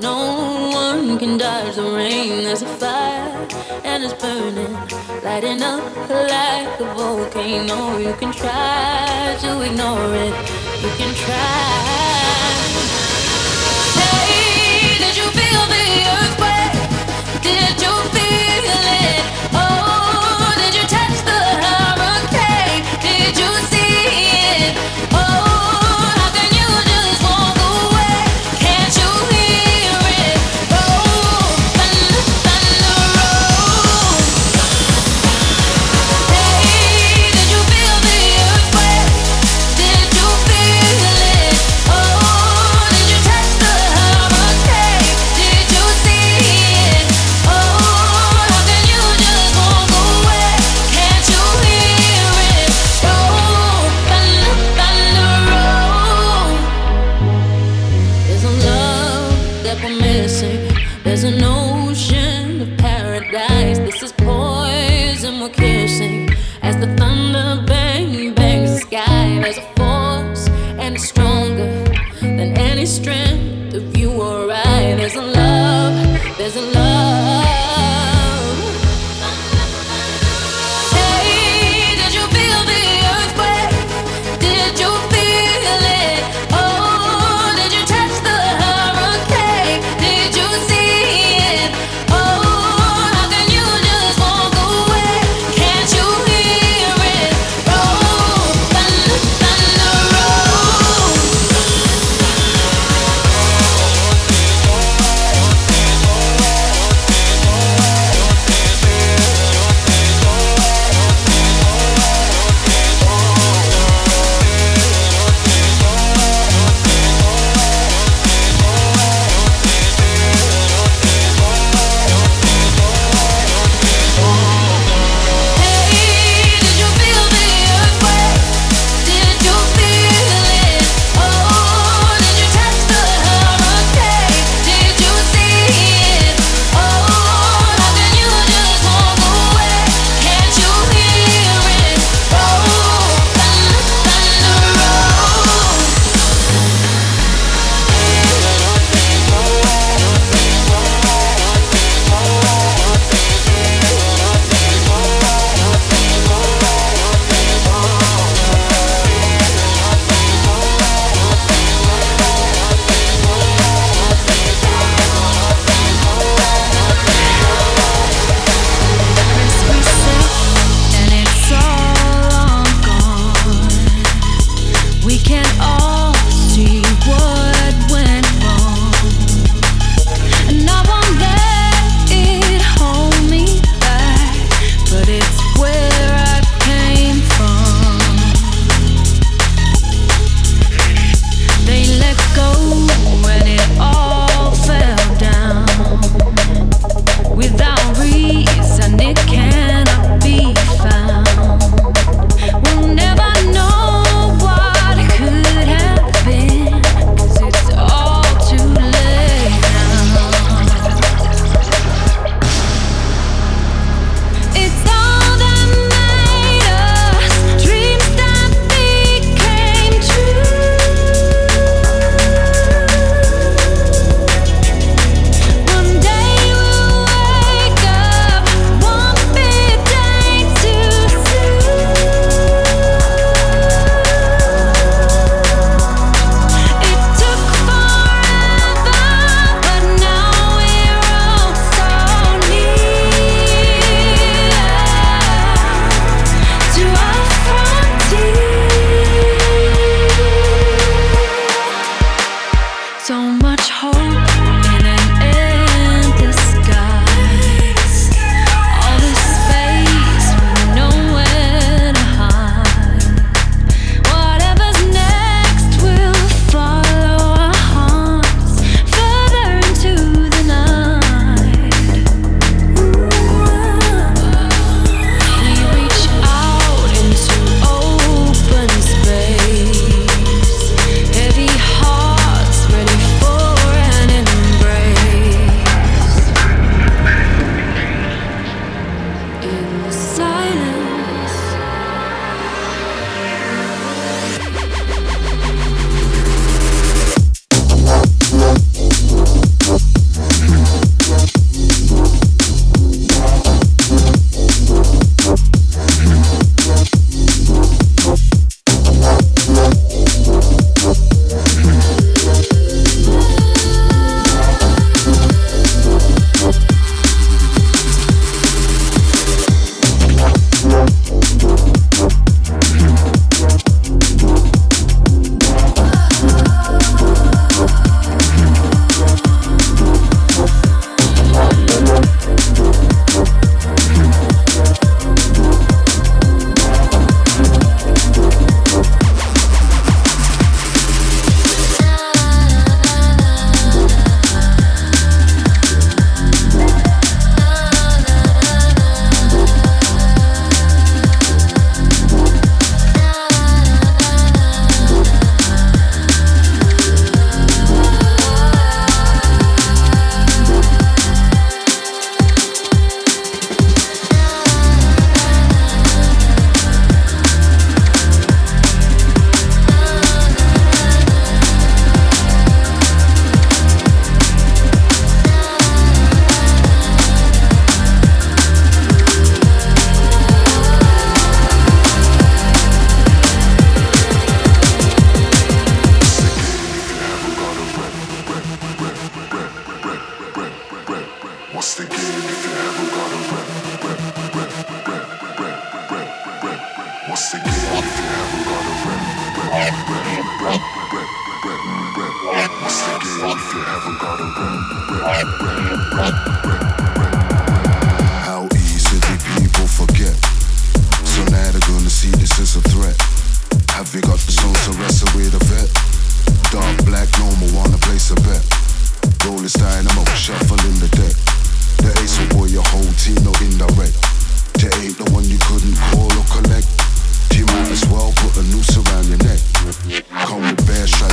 No one can dodge the rain. There's a fire and it's burning, lighting up like a volcano. You can try to ignore it. You can try.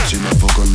Ci me fuoco il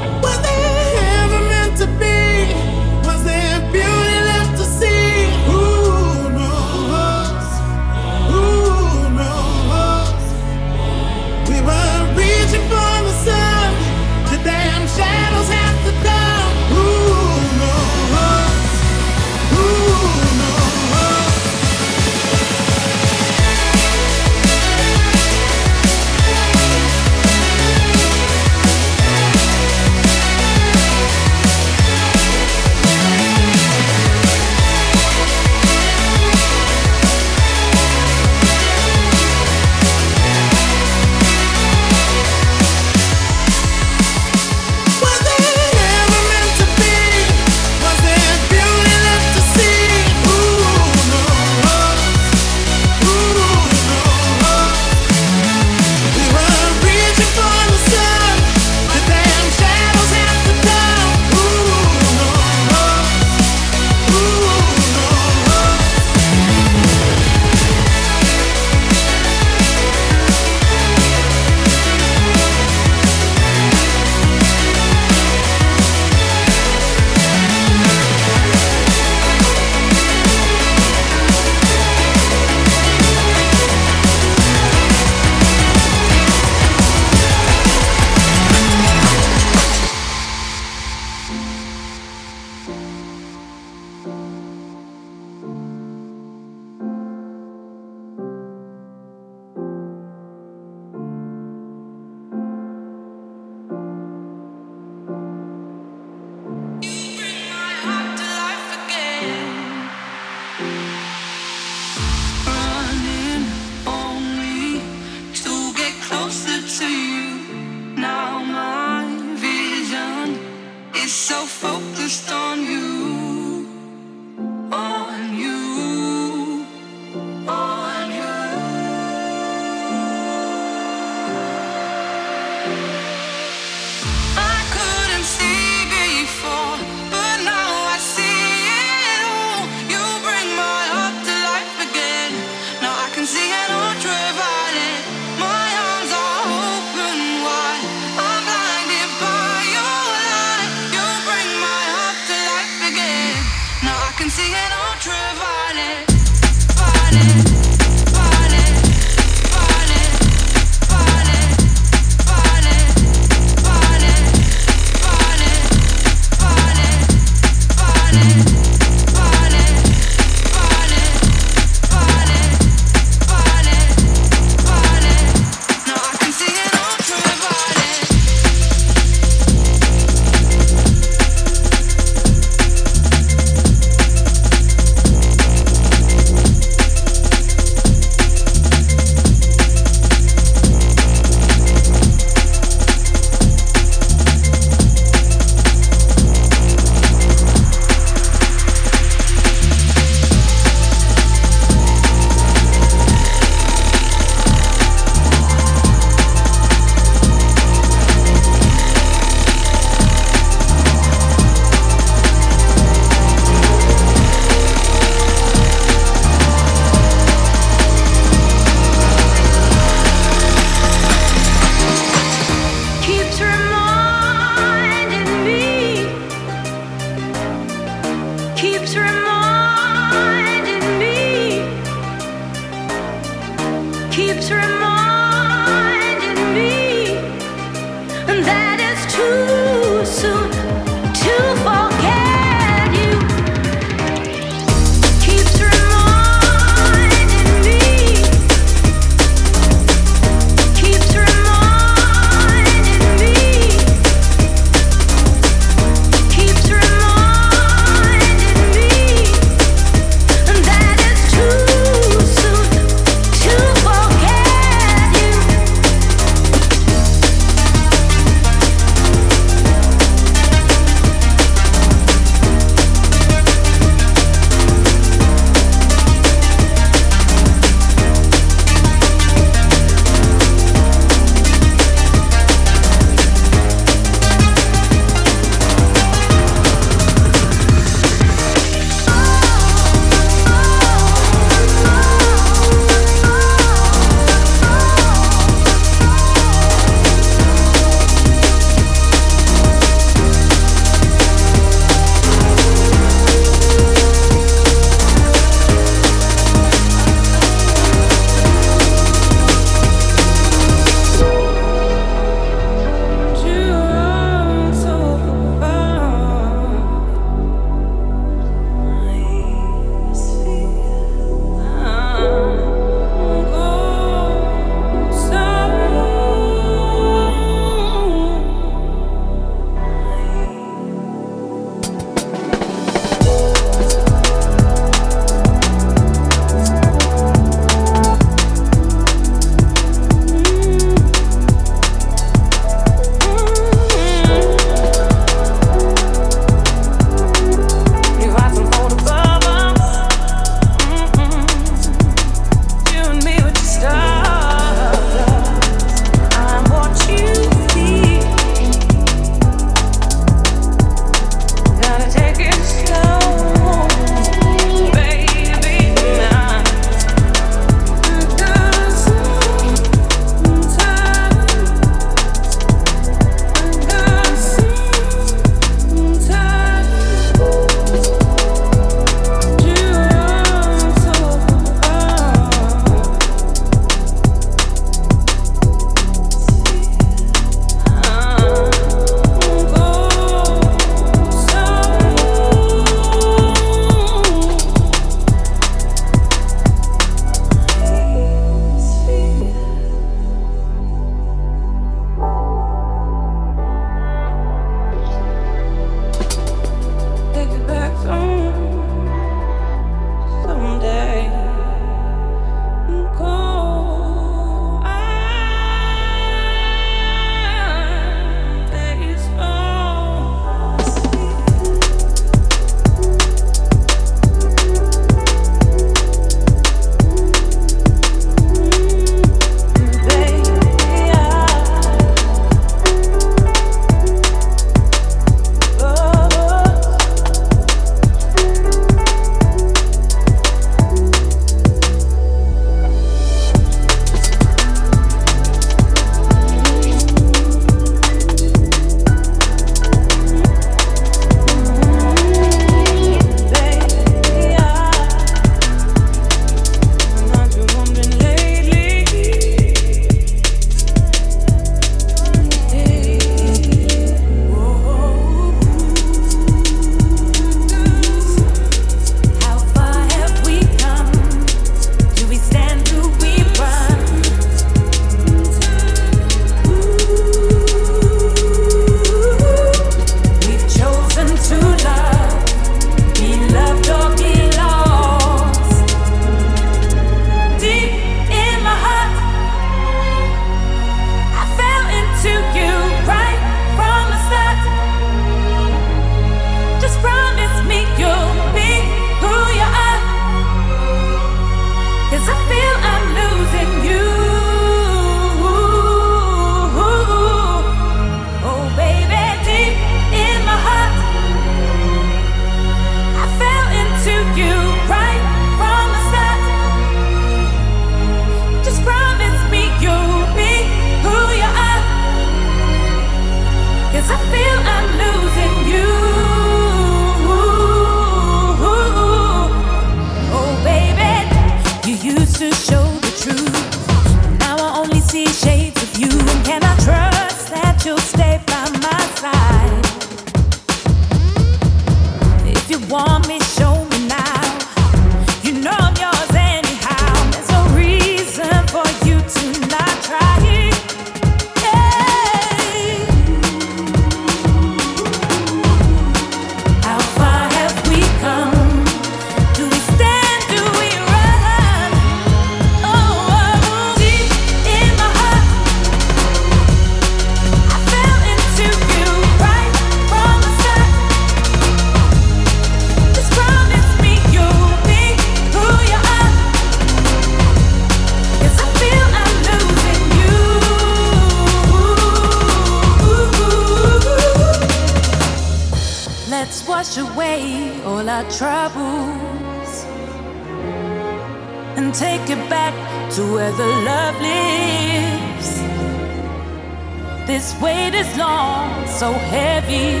This weight is long, so heavy.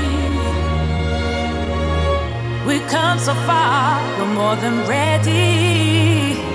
We've come so far, we're more than ready.